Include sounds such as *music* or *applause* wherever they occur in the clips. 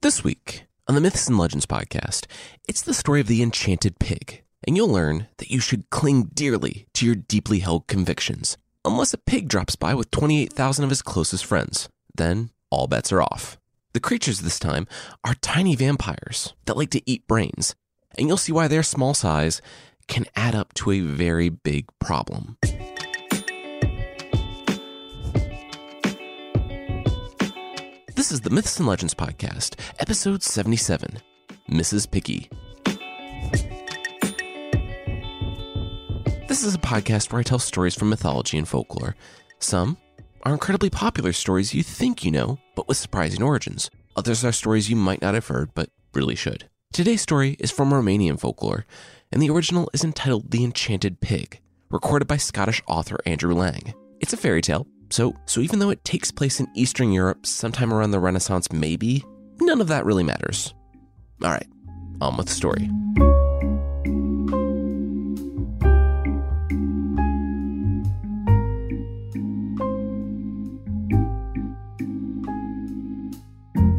This week on the Myths and Legends podcast, it's the story of the enchanted pig, and you'll learn that you should cling dearly to your deeply held convictions. Unless a pig drops by with 28,000 of his closest friends, then all bets are off. The creatures this time are tiny vampires that like to eat brains, and you'll see why their small size can add up to a very big problem. This is the Myths and Legends Podcast, episode 77 Mrs. Piggy. This is a podcast where I tell stories from mythology and folklore. Some are incredibly popular stories you think you know, but with surprising origins. Others are stories you might not have heard, but really should. Today's story is from Romanian folklore, and the original is entitled The Enchanted Pig, recorded by Scottish author Andrew Lang. It's a fairy tale, so, so even though it takes place in Eastern Europe sometime around the Renaissance, maybe, none of that really matters. All right, on with the story.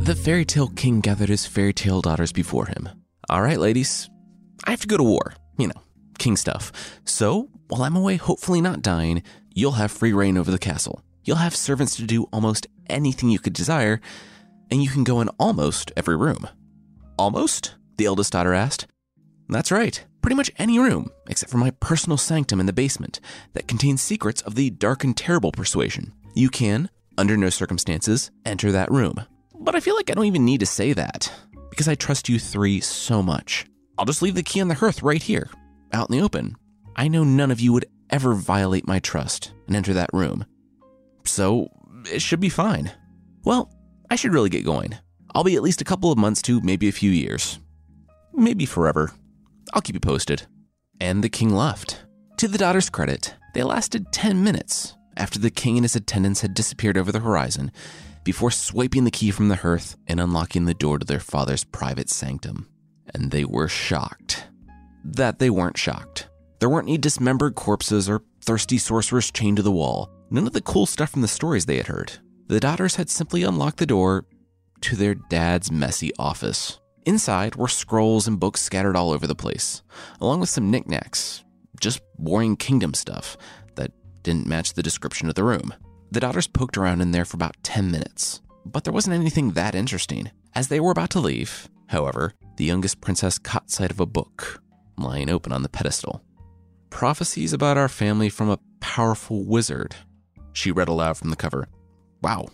The fairy tale king gathered his fairy tale daughters before him. All right, ladies, I have to go to war, you know, king stuff. So, while I'm away, hopefully not dying, you'll have free reign over the castle. You'll have servants to do almost anything you could desire, and you can go in almost every room. Almost? The eldest daughter asked. That's right, pretty much any room, except for my personal sanctum in the basement that contains secrets of the dark and terrible persuasion. You can, under no circumstances, enter that room. But I feel like I don't even need to say that, because I trust you three so much. I'll just leave the key on the hearth right here, out in the open. I know none of you would ever violate my trust and enter that room. So it should be fine. Well, I should really get going. I'll be at least a couple of months to maybe a few years. Maybe forever. I'll keep you posted. And the king left. To the daughter's credit, they lasted 10 minutes after the king and his attendants had disappeared over the horizon before swiping the key from the hearth and unlocking the door to their father's private sanctum. And they were shocked. That they weren't shocked. There weren't any dismembered corpses or thirsty sorcerers chained to the wall. None of the cool stuff from the stories they had heard. The daughters had simply unlocked the door to their dad's messy office. Inside were scrolls and books scattered all over the place, along with some knickknacks, just boring kingdom stuff that didn't match the description of the room. The daughters poked around in there for about 10 minutes, but there wasn't anything that interesting. As they were about to leave, however, the youngest princess caught sight of a book lying open on the pedestal. Prophecies about our family from a powerful wizard. She read aloud from the cover. Wow,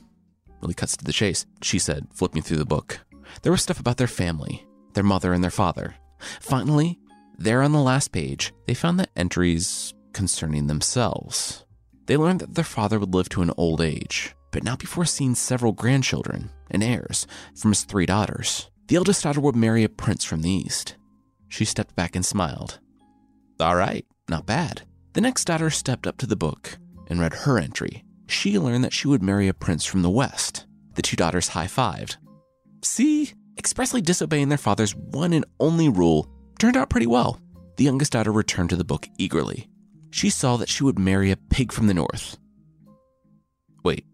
really cuts to the chase, she said, flipping through the book. There was stuff about their family, their mother and their father. Finally, there on the last page, they found the entries concerning themselves. They learned that their father would live to an old age, but not before seeing several grandchildren and heirs from his three daughters. The eldest daughter would marry a prince from the east. She stepped back and smiled. All right, not bad. The next daughter stepped up to the book and read her entry. She learned that she would marry a prince from the west. The two daughters high fived. See, expressly disobeying their father's one and only rule turned out pretty well. The youngest daughter returned to the book eagerly. She saw that she would marry a pig from the north. Wait,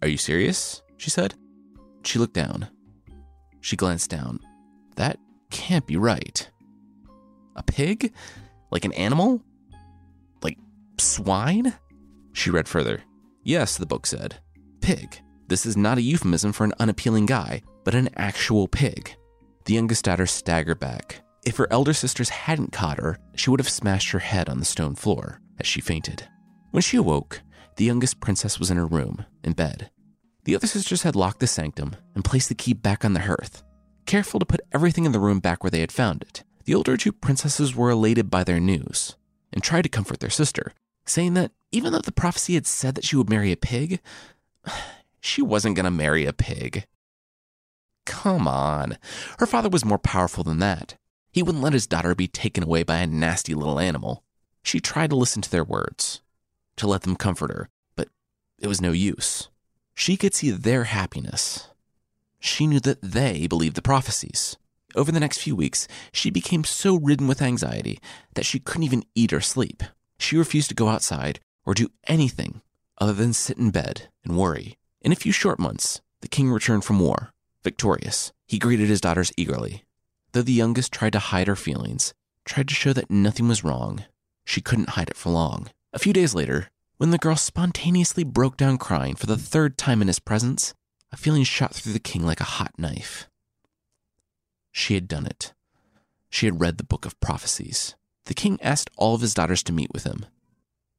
are you serious? She said. She looked down. She glanced down. That can't be right. A pig? Like an animal? Like swine? She read further. Yes, the book said. Pig. This is not a euphemism for an unappealing guy, but an actual pig. The youngest daughter staggered back. If her elder sisters hadn't caught her, she would have smashed her head on the stone floor as she fainted. When she awoke, the youngest princess was in her room, in bed. The other sisters had locked the sanctum and placed the key back on the hearth, careful to put everything in the room back where they had found it. The older two princesses were elated by their news and tried to comfort their sister, saying that even though the prophecy had said that she would marry a pig, *sighs* she wasn't going to marry a pig. Come on. Her father was more powerful than that. He wouldn't let his daughter be taken away by a nasty little animal. She tried to listen to their words, to let them comfort her, but it was no use. She could see their happiness. She knew that they believed the prophecies. Over the next few weeks, she became so ridden with anxiety that she couldn't even eat or sleep. She refused to go outside or do anything other than sit in bed and worry. In a few short months, the king returned from war, victorious. He greeted his daughters eagerly. Though the youngest tried to hide her feelings, tried to show that nothing was wrong, she couldn't hide it for long. A few days later, when the girl spontaneously broke down crying for the third time in his presence, a feeling shot through the king like a hot knife. She had done it. She had read the book of prophecies. The king asked all of his daughters to meet with him.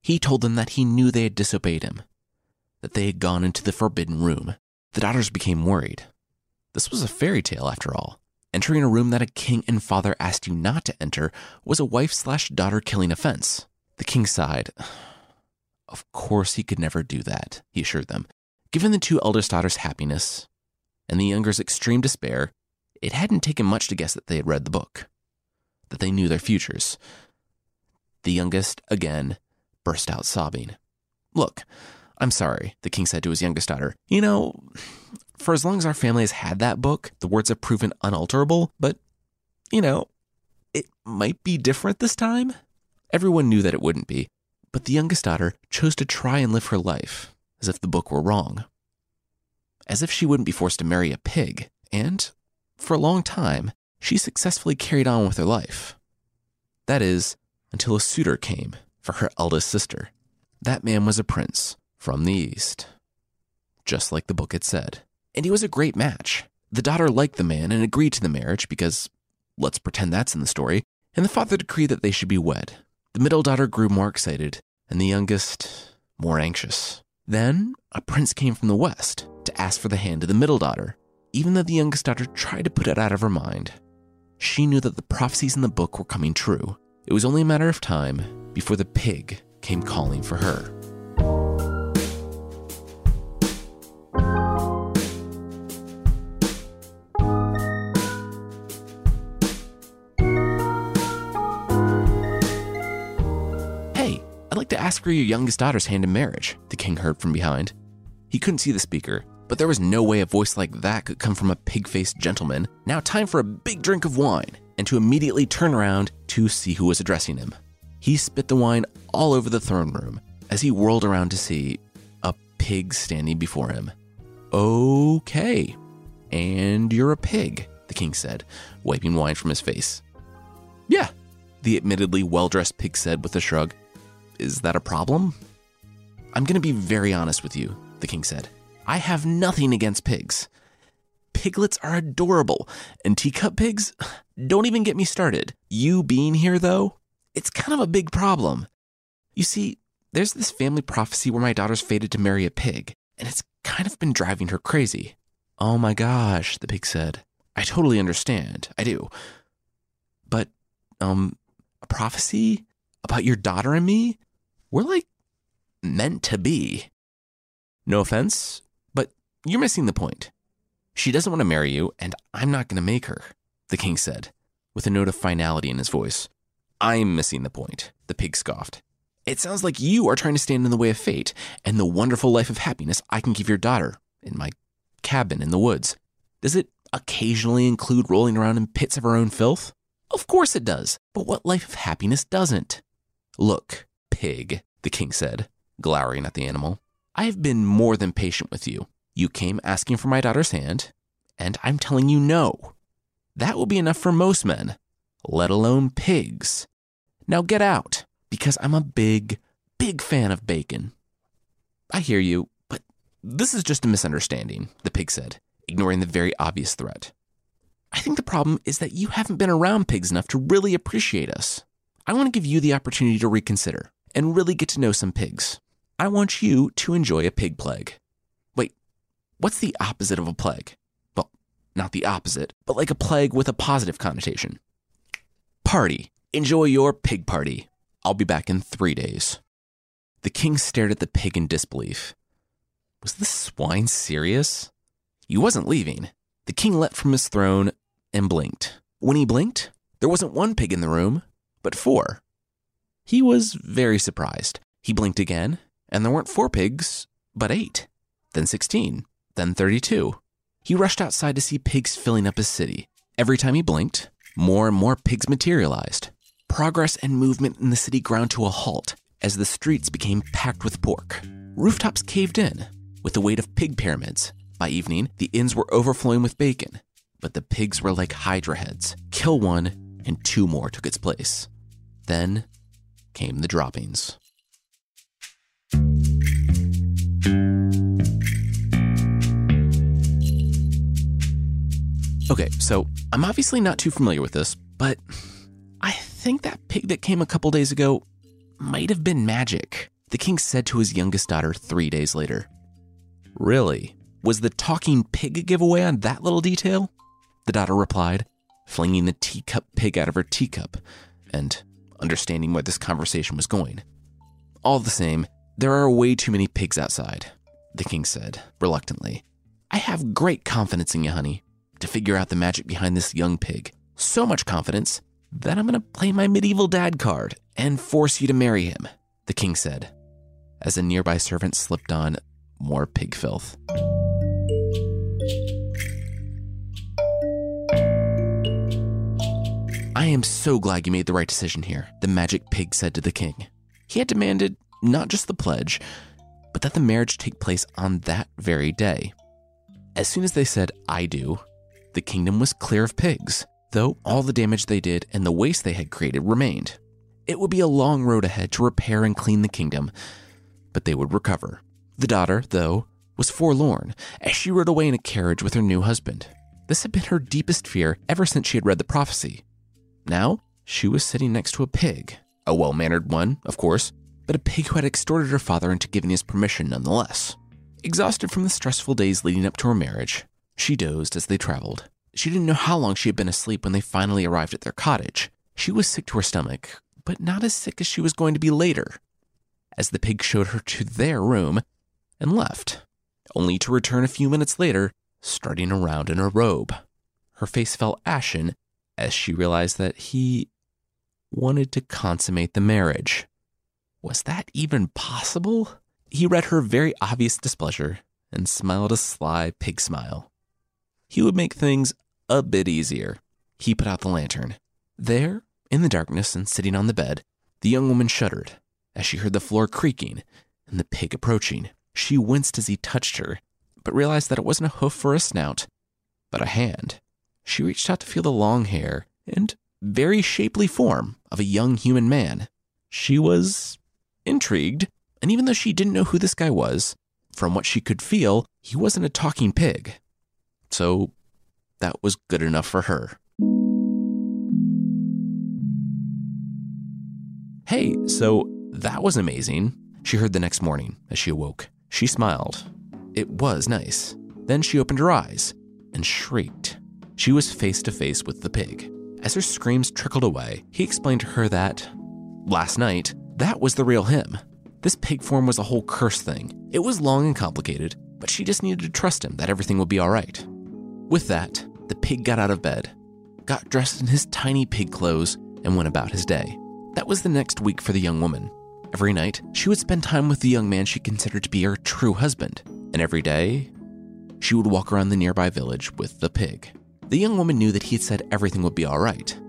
He told them that he knew they had disobeyed him, that they had gone into the forbidden room. The daughters became worried. This was a fairy tale, after all. Entering a room that a king and father asked you not to enter was a wife slash daughter killing offense. The king sighed. Of course, he could never do that, he assured them. Given the two eldest daughters' happiness and the younger's extreme despair, it hadn't taken much to guess that they had read the book, that they knew their futures. The youngest, again, burst out sobbing. Look, I'm sorry, the king said to his youngest daughter. You know, for as long as our family has had that book, the words have proven unalterable, but, you know, it might be different this time. Everyone knew that it wouldn't be, but the youngest daughter chose to try and live her life as if the book were wrong. As if she wouldn't be forced to marry a pig, and, for a long time, she successfully carried on with her life. That is, until a suitor came for her eldest sister. That man was a prince from the East, just like the book had said. And he was a great match. The daughter liked the man and agreed to the marriage because, let's pretend that's in the story, and the father decreed that they should be wed. The middle daughter grew more excited, and the youngest more anxious. Then, a prince came from the west to ask for the hand of the middle daughter. Even though the youngest daughter tried to put it out of her mind, she knew that the prophecies in the book were coming true. It was only a matter of time before the pig came calling for her. Hey, I'd like to ask for your youngest daughter's hand in marriage, the king heard from behind. He couldn't see the speaker, but there was no way a voice like that could come from a pig faced gentleman. Now, time for a big drink of wine, and to immediately turn around to see who was addressing him. He spit the wine all over the throne room as he whirled around to see a pig standing before him. Okay, and you're a pig, the king said, wiping wine from his face. Yeah, the admittedly well dressed pig said with a shrug. Is that a problem? I'm going to be very honest with you, the king said. I have nothing against pigs. Piglets are adorable, and teacup pigs? *sighs* Don't even get me started. You being here, though, it's kind of a big problem. You see, there's this family prophecy where my daughter's fated to marry a pig, and it's kind of been driving her crazy. Oh my gosh, the pig said. I totally understand. I do. But, um, a prophecy about your daughter and me? we're like meant to be. No offense, you're missing the point. She doesn't want to marry you, and I'm not going to make her, the king said, with a note of finality in his voice. I'm missing the point, the pig scoffed. It sounds like you are trying to stand in the way of fate and the wonderful life of happiness I can give your daughter in my cabin in the woods. Does it occasionally include rolling around in pits of her own filth? Of course it does, but what life of happiness doesn't? Look, pig, the king said, glowering at the animal. I have been more than patient with you. You came asking for my daughter's hand, and I'm telling you no. That will be enough for most men, let alone pigs. Now get out, because I'm a big, big fan of bacon. I hear you, but this is just a misunderstanding, the pig said, ignoring the very obvious threat. I think the problem is that you haven't been around pigs enough to really appreciate us. I want to give you the opportunity to reconsider and really get to know some pigs. I want you to enjoy a pig plague. What's the opposite of a plague? Well, not the opposite, but like a plague with a positive connotation. Party. Enjoy your pig party. I'll be back in three days. The king stared at the pig in disbelief. Was this swine serious? He wasn't leaving. The king leapt from his throne and blinked. When he blinked, there wasn't one pig in the room, but four. He was very surprised. He blinked again, and there weren't four pigs, but eight, then 16, then 32. He rushed outside to see pigs filling up his city. Every time he blinked, more and more pigs materialized. Progress and movement in the city ground to a halt as the streets became packed with pork. Rooftops caved in with the weight of pig pyramids, By evening, the inns were overflowing with bacon, but the pigs were like hydra heads. Kill one, and two more took its place. Then came the droppings. Okay, so I'm obviously not too familiar with this, but I think that pig that came a couple days ago might have been magic, the king said to his youngest daughter three days later. Really? Was the talking pig a giveaway on that little detail? The daughter replied, flinging the teacup pig out of her teacup and understanding where this conversation was going. All the same, there are way too many pigs outside, the king said, reluctantly. I have great confidence in you, honey, to figure out the magic behind this young pig. So much confidence that I'm going to play my medieval dad card and force you to marry him, the king said, as a nearby servant slipped on more pig filth. I am so glad you made the right decision here, the magic pig said to the king. He had demanded not just the pledge, but that the marriage take place on that very day. As soon as they said, I do, the kingdom was clear of pigs, though all the damage they did and the waste they had created remained. It would be a long road ahead to repair and clean the kingdom, but they would recover. The daughter, though, was forlorn as she rode away in a carriage with her new husband. This had been her deepest fear ever since she had read the prophecy. Now, she was sitting next to a pig, a well mannered one, of course, but a pig who had extorted her father into giving his permission nonetheless. Exhausted from the stressful days leading up to her marriage, she dozed as they traveled. She didn't know how long she had been asleep when they finally arrived at their cottage. She was sick to her stomach, but not as sick as she was going to be later, as the pig showed her to their room and left, only to return a few minutes later, strutting around in a robe. Her face fell ashen as she realized that he wanted to consummate the marriage. Was that even possible? He read her very obvious displeasure and smiled a sly pig smile. He would make things a bit easier. He put out the lantern. There, in the darkness and sitting on the bed, the young woman shuddered as she heard the floor creaking and the pig approaching. She winced as he touched her, but realized that it wasn't a hoof or a snout, but a hand. She reached out to feel the long hair and very shapely form of a young human man. She was intrigued, and even though she didn't know who this guy was, from what she could feel, he wasn't a talking pig. So that was good enough for her. Hey, so that was amazing, she heard the next morning as she awoke. She smiled. It was nice. Then she opened her eyes and shrieked. She was face to face with the pig. As her screams trickled away, he explained to her that, last night, that was the real him. This pig form was a whole curse thing. It was long and complicated, but she just needed to trust him that everything would be all right. With that, the pig got out of bed, got dressed in his tiny pig clothes, and went about his day. That was the next week for the young woman. Every night, she would spend time with the young man she considered to be her true husband, and every day, she would walk around the nearby village with the pig. The young woman knew that he had said everything would be all right,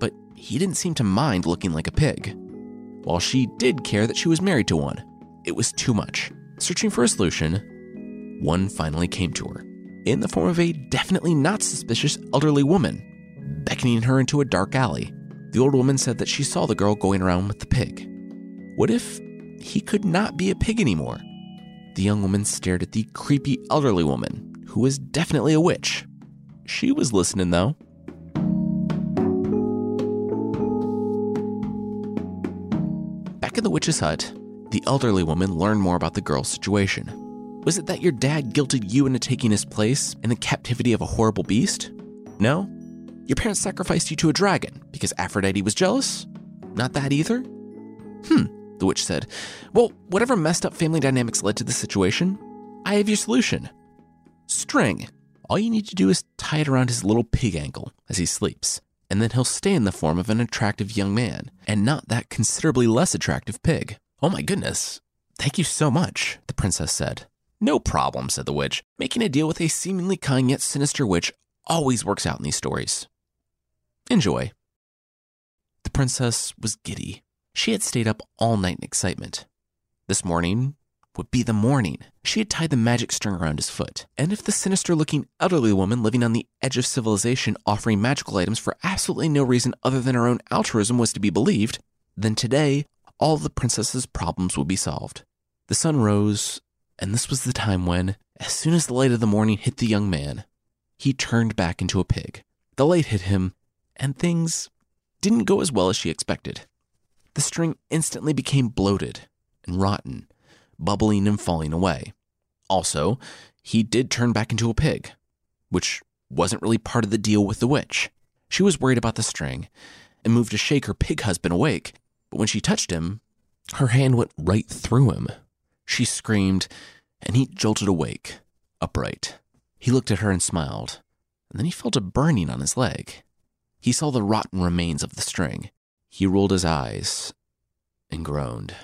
but he didn't seem to mind looking like a pig. While she did care that she was married to one, it was too much. Searching for a solution, one finally came to her, in the form of a definitely not suspicious elderly woman, beckoning her into a dark alley. The old woman said that she saw the girl going around with the pig. What if he could not be a pig anymore? The young woman stared at the creepy elderly woman, who was definitely a witch. She was listening, though. Back in the witch's hut, the elderly woman learned more about the girl's situation. Was it that your dad guilted you into taking his place in the captivity of a horrible beast? No? Your parents sacrificed you to a dragon because Aphrodite was jealous? Not that either? Hmm, the witch said. Well, whatever messed up family dynamics led to this situation, I have your solution. String. All you need to do is tie it around his little pig ankle as he sleeps, and then he'll stay in the form of an attractive young man, and not that considerably less attractive pig. Oh my goodness. Thank you so much, the princess said. No problem, said the witch. Making a deal with a seemingly kind yet sinister witch always works out in these stories. Enjoy. The princess was giddy. She had stayed up all night in excitement. This morning, would be the morning. She had tied the magic string around his foot. And if the sinister looking elderly woman living on the edge of civilization offering magical items for absolutely no reason other than her own altruism was to be believed, then today all the princess's problems would be solved. The sun rose, and this was the time when, as soon as the light of the morning hit the young man, he turned back into a pig. The light hit him, and things didn't go as well as she expected. The string instantly became bloated and rotten, bubbling and falling away. Also, he did turn back into a pig, which wasn't really part of the deal with the witch. She was worried about the string and moved to shake her pig husband awake, but when she touched him, her hand went right through him. She screamed, and he jolted awake, upright. He looked at her and smiled, and then he felt a burning on his leg. He saw the rotten remains of the string. He rolled his eyes and groaned.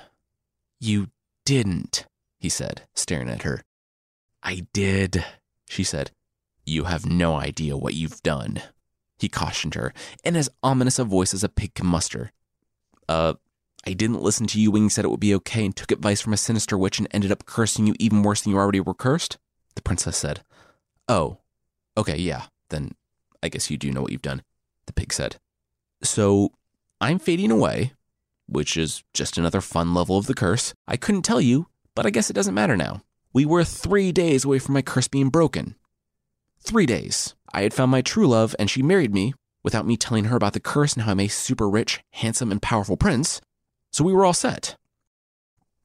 You didn't, he said, staring at her. I did, she said. You have no idea what you've done, he cautioned her, in as ominous a voice as a pig can muster. Uh, I didn't listen to you when you said it would be okay and took advice from a sinister witch and ended up cursing you even worse than you already were cursed? The princess said. Oh, okay, yeah, then I guess you do know what you've done, the pig said. So I'm fading away, which is just another fun level of the curse. I couldn't tell you, but I guess it doesn't matter now. We were three days away from my curse being broken. Three days. I had found my true love, and she married me without me telling her about the curse and how I'm a super rich, handsome, and powerful prince. So we were all set.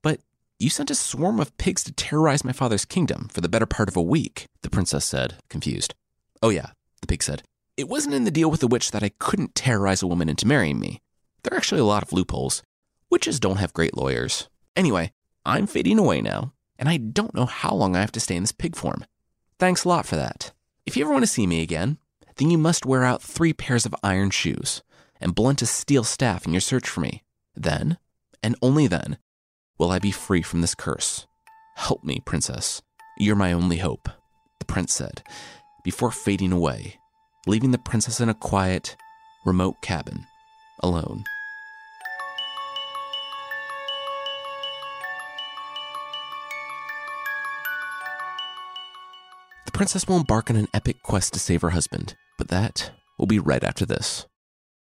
But you sent a swarm of pigs to terrorize my father's kingdom for the better part of a week, the princess said, confused. Oh, yeah, the pig said. It wasn't in the deal with the witch that I couldn't terrorize a woman into marrying me. There are actually a lot of loopholes. Witches don't have great lawyers. Anyway, I'm fading away now, and I don't know how long I have to stay in this pig form. Thanks a lot for that. If you ever want to see me again, then you must wear out three pairs of iron shoes and blunt a steel staff in your search for me. Then, and only then, will I be free from this curse. Help me, princess. You're my only hope, the prince said, before fading away, leaving the princess in a quiet, remote cabin, alone. The princess will embark on an epic quest to save her husband, but that will be right after this.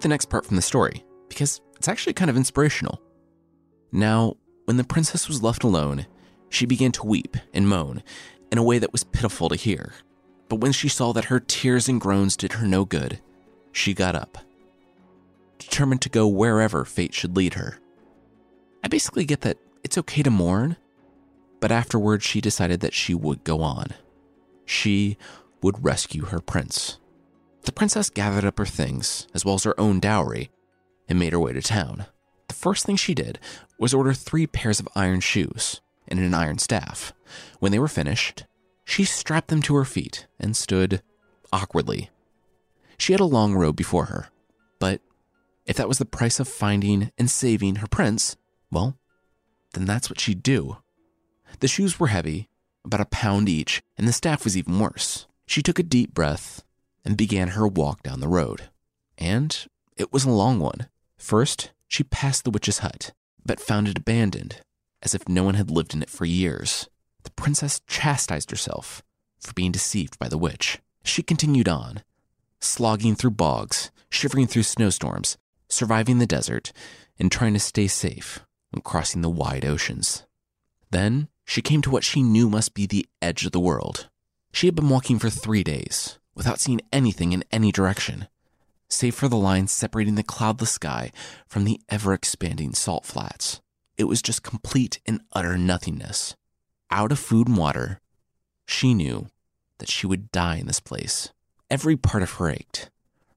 The next part from the story because it's actually kind of inspirational. Now, when the princess was left alone, she began to weep and moan in a way that was pitiful to hear. But when she saw that her tears and groans did her no good, she got up, determined to go wherever fate should lead her. I basically get that it's okay to mourn, but afterwards she decided that she would go on. She would rescue her prince. The princess gathered up her things, as well as her own dowry, and made her way to town. The first thing she did was order three pairs of iron shoes and an iron staff. When they were finished, she strapped them to her feet and stood awkwardly She had a long road before her. But if that was the price of finding and saving her prince, well, then that's what she'd do. The shoes were heavy, about a pound each, and the staff was even worse. She took a deep breath and began her walk down the road. And it was a long one. First, she passed the witch's hut, but found it abandoned, as if no one had lived in it for years. The princess chastised herself for being deceived by the witch. She continued on, slogging through bogs, shivering through snowstorms, surviving the desert, and trying to stay safe when crossing the wide oceans. Then she came to what she knew must be the edge of the world. She had been walking for three days without seeing anything in any direction, save for the line separating the cloudless sky from the ever expanding salt flats. It was just complete and utter nothingness. Out of food and water, she knew that she would die in this place. Every part of her ached.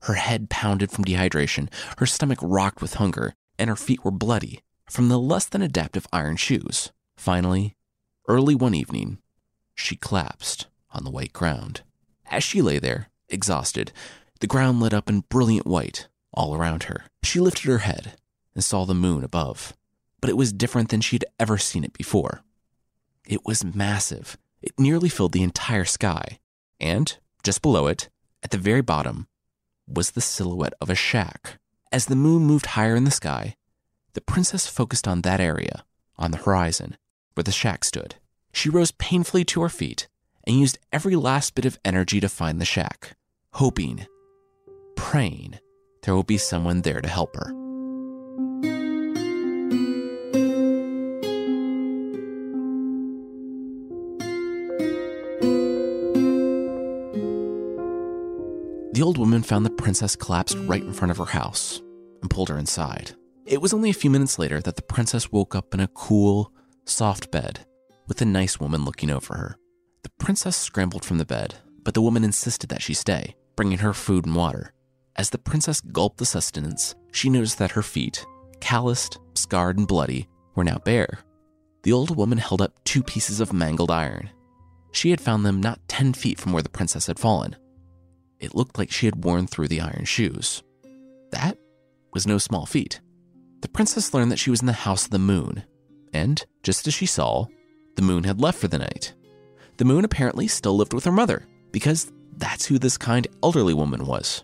Her head pounded from dehydration, her stomach rocked with hunger, and her feet were bloody from the less than adaptive iron shoes. Finally, early one evening, she collapsed on the white ground. As she lay there, exhausted, the ground lit up in brilliant white all around her. She lifted her head and saw the moon above, but it was different than she'd ever seen it before. It was massive. It nearly filled the entire sky, and just below it, at the very bottom, was the silhouette of a shack. As the moon moved higher in the sky, the princess focused on that area, on the horizon, where the shack stood. She rose painfully to her feet and used every last bit of energy to find the shack, hoping, praying there would be someone there to help her. The old woman found the princess collapsed right in front of her house and pulled her inside. It was only a few minutes later that the princess woke up in a cool, soft bed with a nice woman looking over her. The princess scrambled from the bed, but the woman insisted that she stay, bringing her food and water. As the princess gulped the sustenance, she noticed that her feet, calloused, scarred, and bloody, were now bare. The old woman held up two pieces of mangled iron. She had found them not 10 feet from where the princess had fallen. It looked like she had worn through the iron shoes. That was no small feat. The princess learned that she was in the house of the moon, and just as she saw, the moon had left for the night. The moon apparently still lived with her mother, because that's who this kind elderly woman was.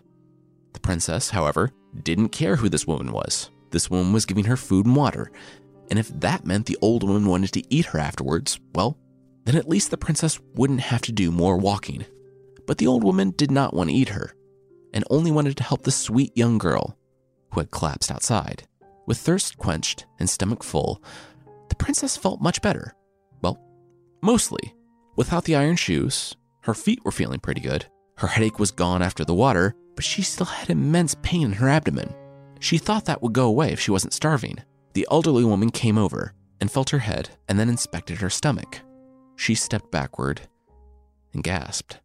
The princess, however, didn't care who this woman was. This woman was giving her food and water, and if that meant the old woman wanted to eat her afterwards, well, then at least the princess wouldn't have to do more walking. But the old woman did not want to eat her, and only wanted to help the sweet young girl who had collapsed outside. With thirst quenched and stomach full, the princess felt much better. Well, mostly. Without the iron shoes, her feet were feeling pretty good. Her headache was gone after the water, but she still had immense pain in her abdomen. She thought that would go away if she wasn't starving. The elderly woman came over and felt her head and then inspected her stomach. She stepped backward and gasped.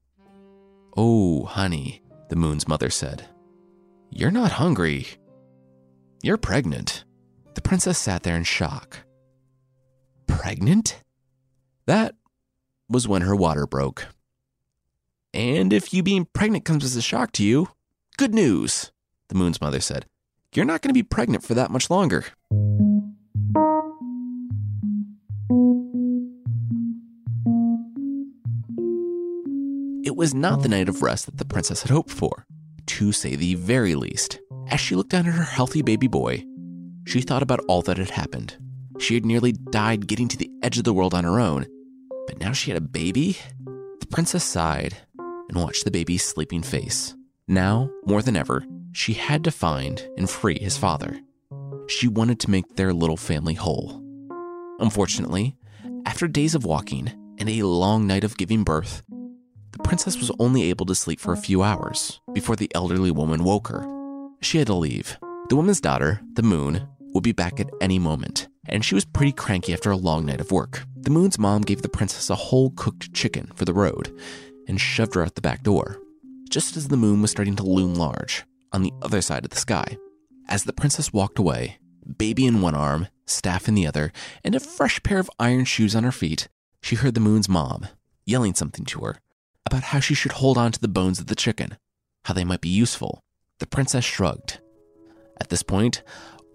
Oh, honey, the moon's mother said. You're not hungry. You're pregnant. The princess sat there in shock. Pregnant? That was when her water broke. And if you being pregnant comes as a shock to you, good news, the moon's mother said. You're not going to be pregnant for that much longer. It was not the night of rest that the princess had hoped for, to say the very least. As she looked down at her healthy baby boy, she thought about all that had happened. She had nearly died getting to the edge of the world on her own, but now she had a baby? The princess sighed and watched the baby's sleeping face. Now, more than ever, she had to find and free his father. She wanted to make their little family whole. Unfortunately, after days of walking and a long night of giving birth, the princess was only able to sleep for a few hours before the elderly woman woke her. She had to leave. The woman's daughter, the moon, would be back at any moment, and she was pretty cranky after a long night of work. The moon's mom gave the princess a whole cooked chicken for the road and shoved her out the back door, just as the moon was starting to loom large on the other side of the sky. As the princess walked away, baby in one arm, staff in the other, and a fresh pair of iron shoes on her feet, she heard the moon's mom yelling something to her about how she should hold on to the bones of the chicken how they might be useful. The princess shrugged. At this point,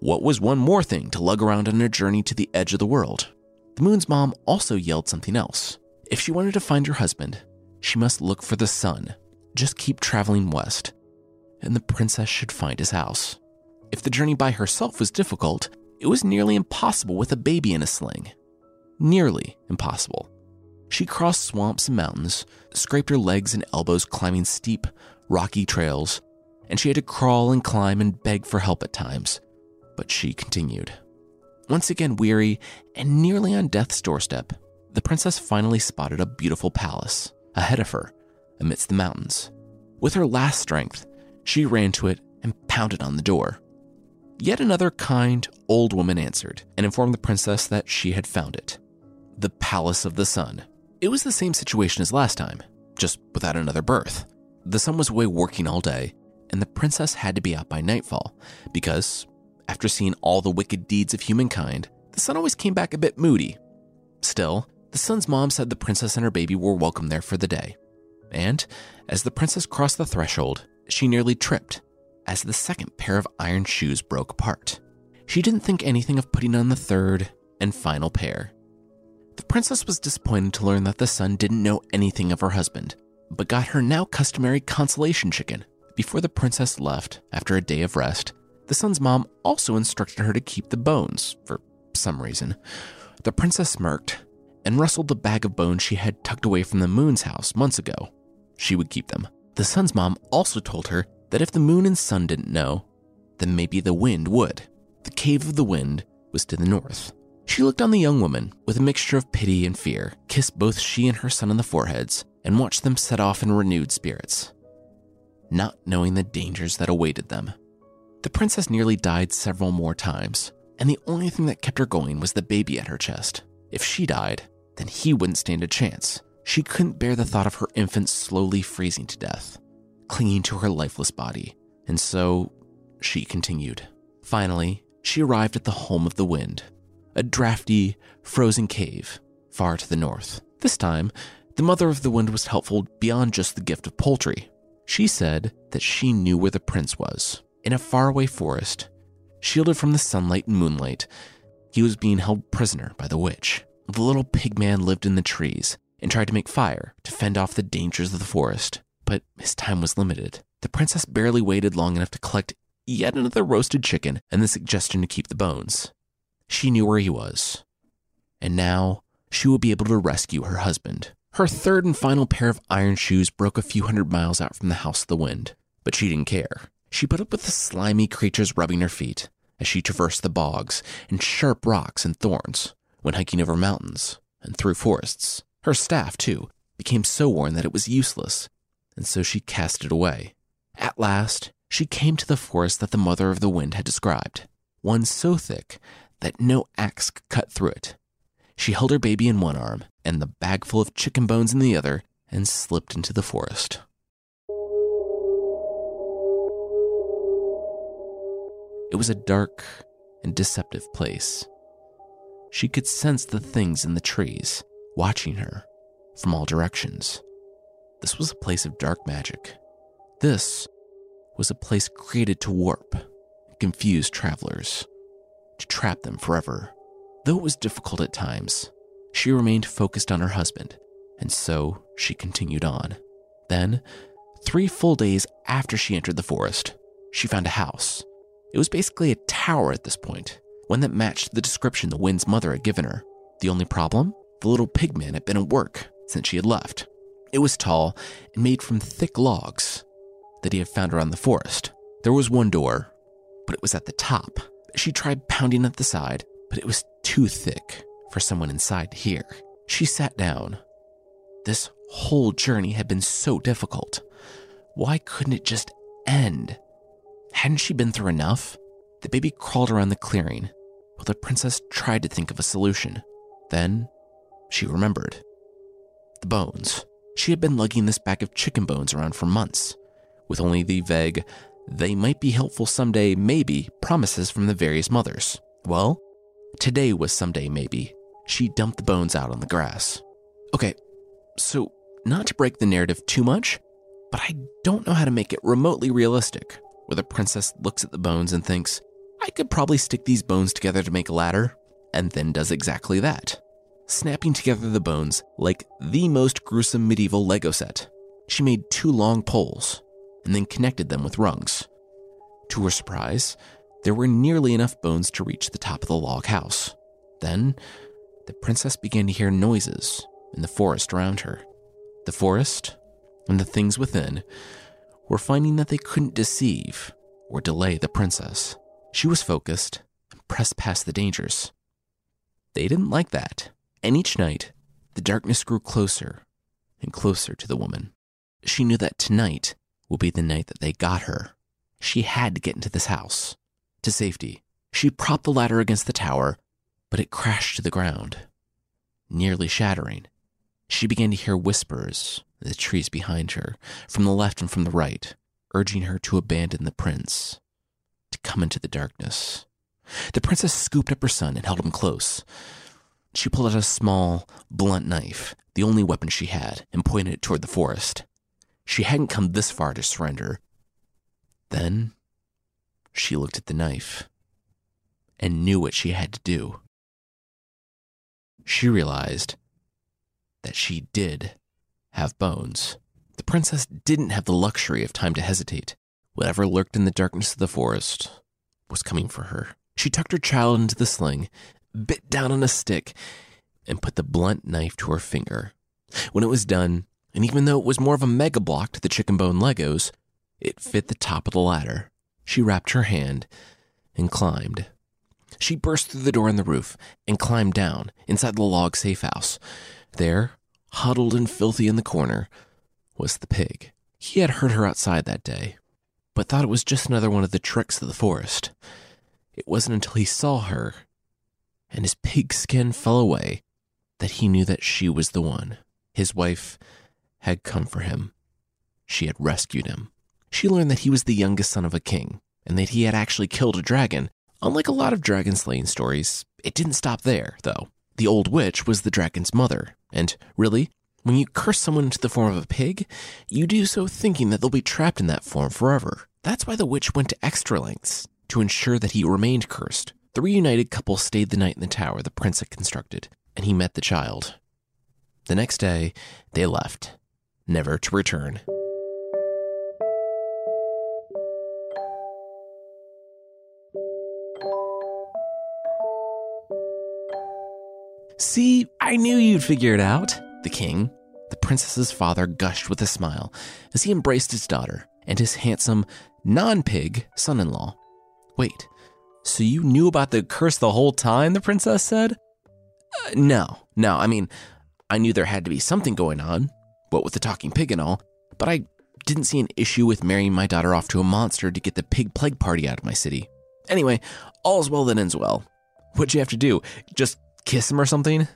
what was one more thing to lug around on a journey to the edge of the world? The moon's mom also yelled something else. If she wanted to find her husband, she must look for the sun. Just keep traveling west, and the princess should find his house. If the journey by herself was difficult, it was nearly impossible with a baby in a sling. Nearly impossible. She crossed swamps and mountains, scraped her legs and elbows climbing steep, rocky trails, and she had to crawl and climb and beg for help at times. But she continued. Once again weary and nearly on death's doorstep, the princess finally spotted a beautiful palace ahead of her amidst the mountains. With her last strength, she ran to it and pounded on the door. Yet another kind old woman answered and informed the princess that she had found it the Palace of the Sun. It was the same situation as last time, just without another birth. The sun was away working all day, and the princess had to be out by nightfall because, after seeing all the wicked deeds of humankind, the sun always came back a bit moody. Still, the sun's mom said the princess and her baby were welcome there for the day. And as the princess crossed the threshold, she nearly tripped as the second pair of iron shoes broke apart. She didn't think anything of putting on the third and final pair. The princess was disappointed to learn that the sun didn't know anything of her husband, but got her now customary consolation chicken. Before the princess left, after a day of rest, the sun's mom also instructed her to keep the bones, for some reason. The princess smirked and rustled the bag of bones she had tucked away from the moon's house months ago. She would keep them. The sun's mom also told her that if the moon and sun didn't know, then maybe the wind would. The cave of the wind was to the north. She looked on the young woman with a mixture of pity and fear, kissed both she and her son on the foreheads, and watched them set off in renewed spirits, not knowing the dangers that awaited them. The princess nearly died several more times, and the only thing that kept her going was the baby at her chest. If she died, then he wouldn't stand a chance. She couldn't bear the thought of her infant slowly freezing to death, clinging to her lifeless body, and so she continued. Finally, she arrived at the home of the wind, a drafty, frozen cave far to the north. This time, the mother of the wind was helpful beyond just the gift of poultry. She said that she knew where the prince was. In a faraway forest, shielded from the sunlight and moonlight, he was being held prisoner by the witch. The little pig man lived in the trees and tried to make fire to fend off the dangers of the forest, but his time was limited. The princess barely waited long enough to collect yet another roasted chicken and the suggestion to keep the bones. She knew where he was. And now she would be able to rescue her husband. Her third and final pair of iron shoes broke a few hundred miles out from the House of the Wind, but she didn't care. She put up with the slimy creatures rubbing her feet as she traversed the bogs and sharp rocks and thorns when hiking over mountains and through forests. Her staff, too, became so worn that it was useless, and so she cast it away. At last, she came to the forest that the Mother of the Wind had described, one so thick that no axe could cut through it. She held her baby in one arm and the bag full of chicken bones in the other and slipped into the forest. It was a dark and deceptive place. She could sense the things in the trees watching her from all directions. This was a place of dark magic. This was a place created to warp and confuse travelers to trap them forever. Though it was difficult at times, she remained focused on her husband, and so she continued on. Then, three full days after she entered the forest, she found a house. It was basically a tower at this point, one that matched the description the wind's mother had given her. The only problem? The little pigman had been at work since she had left. It was tall and made from thick logs that he had found around the forest. There was one door, but it was at the top. She tried pounding at the side, but it was too thick for someone inside to hear. She sat down. This whole journey had been so difficult. Why couldn't it just end? Hadn't she been through enough? The baby crawled around the clearing while the princess tried to think of a solution. Then she remembered the bones. She had been lugging this bag of chicken bones around for months, with only the vague, they might be helpful someday, maybe, promises from the various mothers. Well, today was someday, maybe. She dumped the bones out on the grass. Okay, so not to break the narrative too much, but I don't know how to make it remotely realistic, where the princess looks at the bones and thinks, I could probably stick these bones together to make a ladder, and then does exactly that, snapping together the bones like the most gruesome medieval Lego set. She made two long poles and then connected them with rungs. To her surprise, there were nearly enough bones to reach the top of the log house. Then, the princess began to hear noises in the forest around her. The forest and the things within were finding that they couldn't deceive or delay the princess. She was focused and pressed past the dangers. They didn't like that, and each night, the darkness grew closer and closer to the woman. She knew that tonight would be the night that they got her. She had to get into this house to safety. She propped the ladder against the tower, but it crashed to the ground, nearly shattering. She began to hear whispers the trees behind her, from the left and from the right, urging her to abandon the prince, to come into the darkness. The princess scooped up her son and held him close. She pulled out a small, blunt knife, the only weapon she had, and pointed it toward the forest. She hadn't come this far to surrender. Then she looked at the knife and knew what she had to do. She realized that she did have bones. The princess didn't have the luxury of time to hesitate. Whatever lurked in the darkness of the forest was coming for her. She tucked her child into the sling, bit down on a stick, and put the blunt knife to her finger. When it was done, and even though it was more of a mega block to the chicken bone Legos, it fit the top of the ladder. She wrapped her hand and climbed. She burst through the door in the roof and climbed down inside the log safe house. There, huddled and filthy in the corner, was the pig. He had heard her outside that day, but thought it was just another one of the tricks of the forest. It wasn't until he saw her and his pig skin fell away that he knew that she was the one. His wife had come for him. She had rescued him. She learned that he was the youngest son of a king and that he had actually killed a dragon. Unlike a lot of dragon slaying stories, it didn't stop there, though. The old witch was the dragon's mother, and really, when you curse someone into the form of a pig, you do so thinking that they'll be trapped in that form forever. That's why the witch went to extra lengths to ensure that he remained cursed. The reunited couple stayed the night in the tower the prince had constructed, and he met the child. The next day, they left, never to return. See, I knew you'd figure it out, the king. The princess's father gushed with a smile as he embraced his daughter and his handsome, non pig son in law. Wait, so you knew about the curse the whole time? The princess said. Uh, no, no, I mean, I knew there had to be something going on, what with the talking pig and all, but I didn't see an issue with marrying my daughter off to a monster to get the pig plague party out of my city. Anyway, all's well that ends well. What'd you have to do? Just kiss him or something?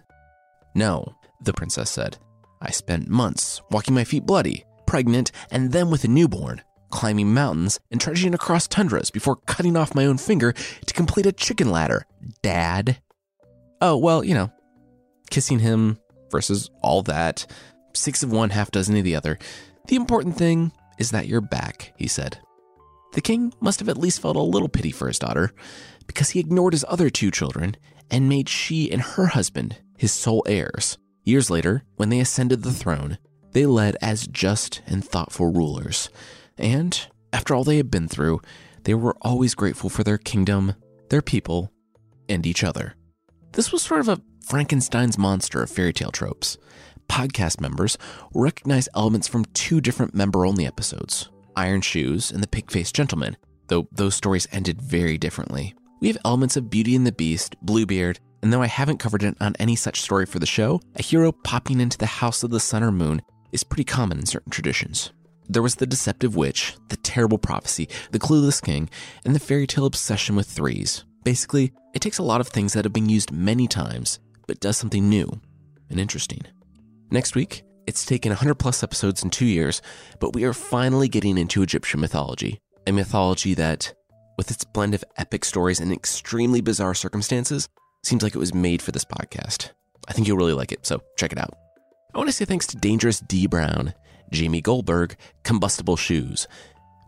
No, the princess said. I spent months walking my feet bloody, pregnant, and then with a newborn, climbing mountains and trudging across tundras before cutting off my own finger to complete a chicken ladder. Dad. Oh, well, you know, kissing him versus all that, six of one, half dozen of the other. The important thing is that you're back, he said. The king must have at least felt a little pity for his daughter, because he ignored his other two children and made she and her husband his sole heirs. Years later, when they ascended the throne, they led as just and thoughtful rulers. And after all they had been through, they were always grateful for their kingdom, their people, and each other. This was sort of a Frankenstein's monster of fairy tale tropes. Podcast members recognize elements from two different member only episodes Iron Shoes and The Pig Faced Gentleman, though those stories ended very differently. We have elements of Beauty and the Beast, Bluebeard, and though I haven't covered it on any such story for the show, a hero popping into the house of the sun or moon is pretty common in certain traditions. There was the deceptive witch, the terrible prophecy, the clueless king, and the fairy tale obsession with threes. Basically, it takes a lot of things that have been used many times, but does something new and interesting. Next week, it's taken 100 plus episodes in two years, but we are finally getting into Egyptian mythology, a mythology that, with its blend of epic stories and extremely bizarre circumstances, seems like it was made for this podcast. I think you'll really like it, so check it out. I want to say thanks to Dangerous D Brown Jamie Goldberg, Combustible Shoes,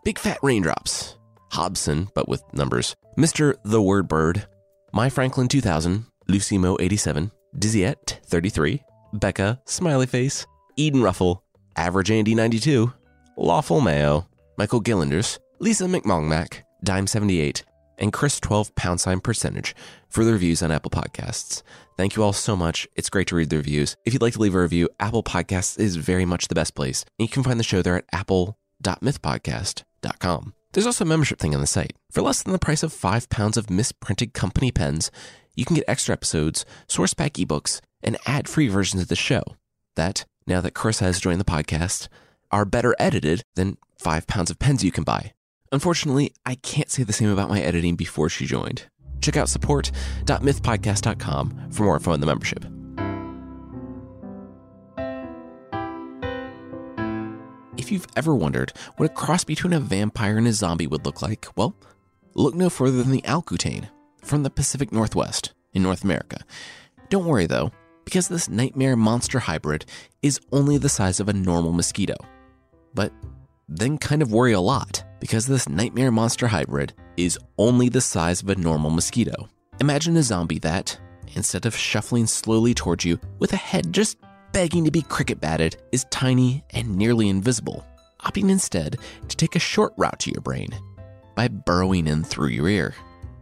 Big Fat Raindrops, Hobson, but with numbers, Mr. The Word Bird, My Franklin 2000, Lucy Mo 87, Dizzyette 33, Becca, Smiley Face, Eden Ruffle, Average Andy 92, Lawful Mayo, Michael Gillanders, Lisa McMongmack, Dime 78, and Chris 12 pound sign percentage for the reviews on Apple Podcasts. Thank you all so much. It's great to read the reviews. If you'd like to leave a review, Apple Podcasts is very much the best place. And you can find the show there at apple.mythpodcast.com. There's also a membership thing on the site. For less than the price of five pounds of misprinted company pens, you can get extra episodes, source pack ebooks, and ad free versions of the show. That, now that Chris has joined the podcast, are better edited than five pounds of pens you can buy. Unfortunately, I can't say the same about my editing before she joined. Check out support.mythpodcast.com for more info on the membership. If you've ever wondered what a cross between a vampire and a zombie would look like, well, look no further than the Alkutane from the Pacific Northwest in North America. Don't worry though, because this nightmare monster hybrid is only the size of a normal mosquito. But then kind of worry a lot, because this nightmare monster hybrid is only the size of a normal mosquito. Imagine a zombie that, instead of shuffling slowly towards you with a head just begging to be cricket batted, is tiny and nearly invisible, opting instead to take a short route to your brain by burrowing in through your ear.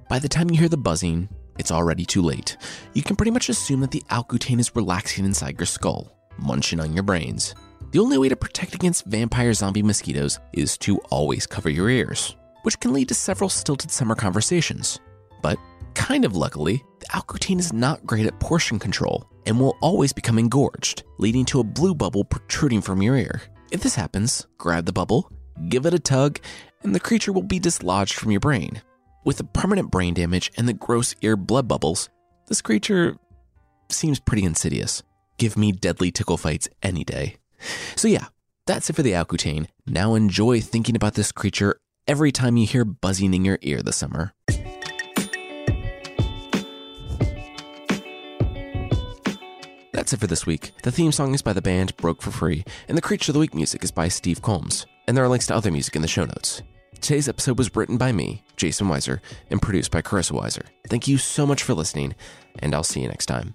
By the time you hear the buzzing, it's already too late. You can pretty much assume that the Alkutane is relaxing inside your skull, munching on your brains. The only way to protect against vampire zombie mosquitoes is to always cover your ears, which can lead to several stilted summer conversations. But kind of luckily, the Alkutane is not great at portion control and will always become engorged, leading to a blue bubble protruding from your ear. If this happens, grab the bubble, give it a tug, and the creature will be dislodged from your brain. With the permanent brain damage and the gross ear blood bubbles, this creature seems pretty insidious. Give me deadly tickle fights any day. So, yeah, that's it for the Alkutane. Now enjoy thinking about this creature every time you hear buzzing in your ear this summer. That's it for this week. The theme song is by the band Broke for Free, and the Creature of the Week music is by Steve Combs. And there are links to other music in the show notes. Today's episode was written by me, Jason Weiser, and produced by Carissa Weiser. Thank you so much for listening, and I'll see you next time.